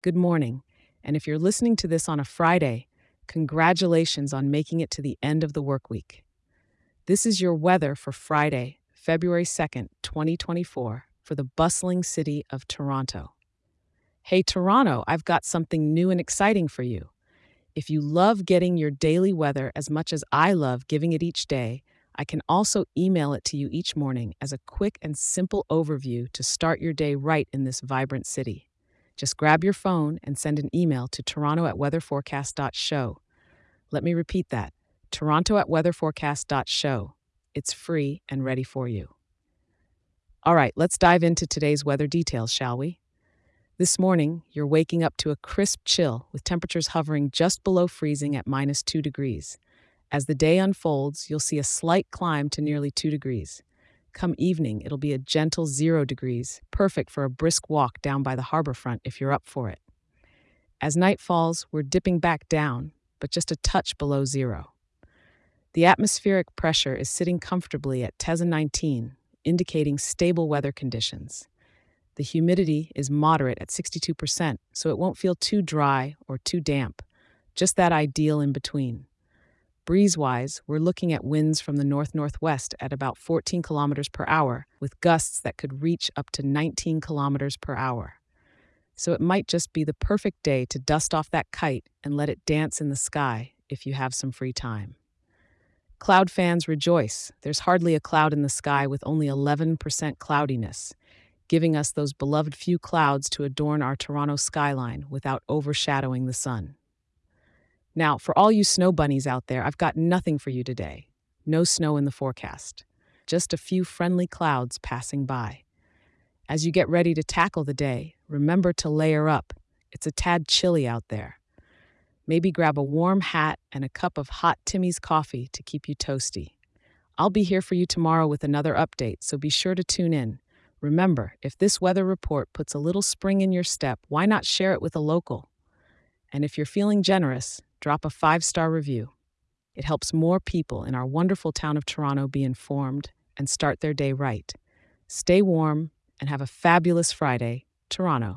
Good morning. And if you're listening to this on a Friday, congratulations on making it to the end of the work week. This is your weather for Friday, February 2nd, 2024, for the bustling city of Toronto. Hey, Toronto, I've got something new and exciting for you. If you love getting your daily weather as much as I love giving it each day, I can also email it to you each morning as a quick and simple overview to start your day right in this vibrant city. Just grab your phone and send an email to toronto at weatherforecast.show. Let me repeat that toronto at weatherforecast.show. It's free and ready for you. All right, let's dive into today's weather details, shall we? This morning, you're waking up to a crisp chill with temperatures hovering just below freezing at minus 2 degrees. As the day unfolds, you'll see a slight climb to nearly 2 degrees. Come evening, it'll be a gentle 0 degrees, perfect for a brisk walk down by the harbor front if you're up for it. As night falls, we're dipping back down, but just a touch below zero. The atmospheric pressure is sitting comfortably at Teza 19, indicating stable weather conditions. The humidity is moderate at 62%, so it won't feel too dry or too damp, just that ideal in between. Breeze wise, we're looking at winds from the north northwest at about 14 kilometers per hour, with gusts that could reach up to 19 kilometers per hour. So it might just be the perfect day to dust off that kite and let it dance in the sky if you have some free time. Cloud fans rejoice. There's hardly a cloud in the sky with only 11% cloudiness, giving us those beloved few clouds to adorn our Toronto skyline without overshadowing the sun. Now, for all you snow bunnies out there, I've got nothing for you today. No snow in the forecast, just a few friendly clouds passing by. As you get ready to tackle the day, remember to layer up. It's a tad chilly out there. Maybe grab a warm hat and a cup of hot Timmy's coffee to keep you toasty. I'll be here for you tomorrow with another update, so be sure to tune in. Remember, if this weather report puts a little spring in your step, why not share it with a local? And if you're feeling generous, drop a five star review. It helps more people in our wonderful town of Toronto be informed and start their day right. Stay warm and have a fabulous Friday, Toronto.